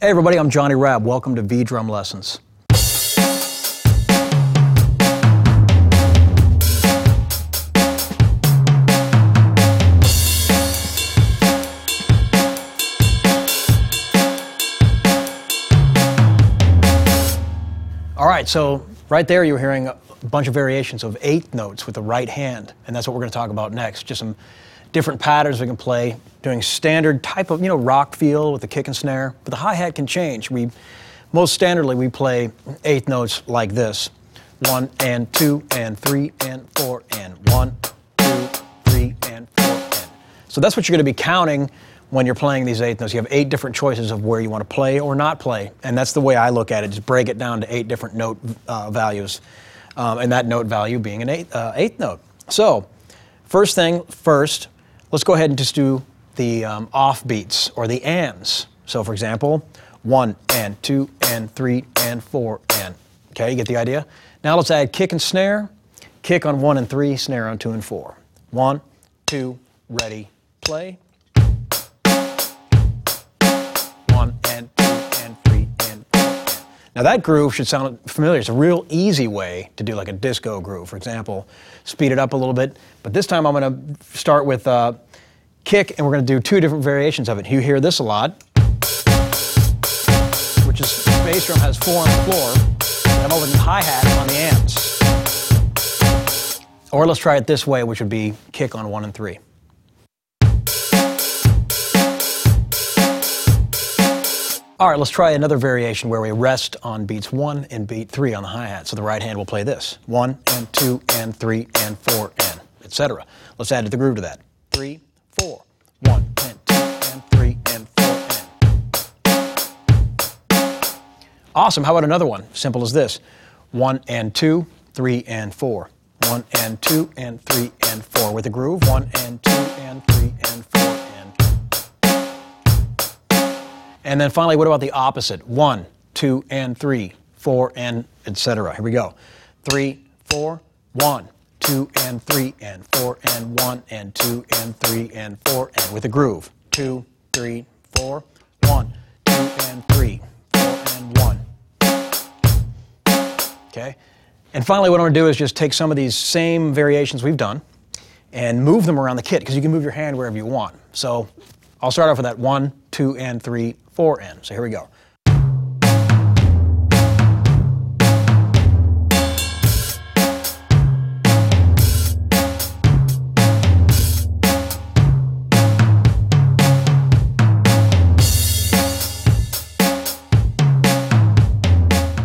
Hey everybody, I'm Johnny Rabb. Welcome to V Drum Lessons. All right, so right there you're hearing a bunch of variations of eighth notes with the right hand, and that's what we're going to talk about next. Just some different patterns we can play, doing standard type of you know rock feel with the kick and snare, but the hi hat can change. We most standardly we play eighth notes like this: one and two and three and four and one, two, three and four and. So that's what you're going to be counting when you're playing these eighth notes. You have eight different choices of where you want to play or not play, and that's the way I look at it. Just break it down to eight different note uh, values, um, and that note value being an eighth, uh, eighth note. So, first thing first, let's go ahead and just do the um, off beats or the ands. So, for example, one and two and three and four and. Okay, you get the idea? Now let's add kick and snare. Kick on one and three, snare on two and four. One, two, ready, play. Now that groove should sound familiar. It's a real easy way to do like a disco groove. For example, speed it up a little bit. But this time I'm going to start with uh, kick, and we're going to do two different variations of it. You hear this a lot, which is bass drum has four on the floor, and I'm over the hi hat on the ands. Or let's try it this way, which would be kick on one and three. All right, let's try another variation where we rest on beats one and beat three on the hi hat. So the right hand will play this one and two and three and four and etc. Let's add to the groove to that. Three, four, one and two and three and four and. Awesome. How about another one? Simple as this one and two, three and four. One and two and three and four with a groove. One and two and three and four and. And then finally, what about the opposite? One, two and three, four and etc. Here we go. Three, four, one, two and three and four and one and two and three and four and with a groove. Two, three, four, one, two and three, four and one. Okay? And finally, what I'm going to do is just take some of these same variations we've done and move them around the kit because you can move your hand wherever you want. So I'll start off with that one, two, and three, four, and. So here we go.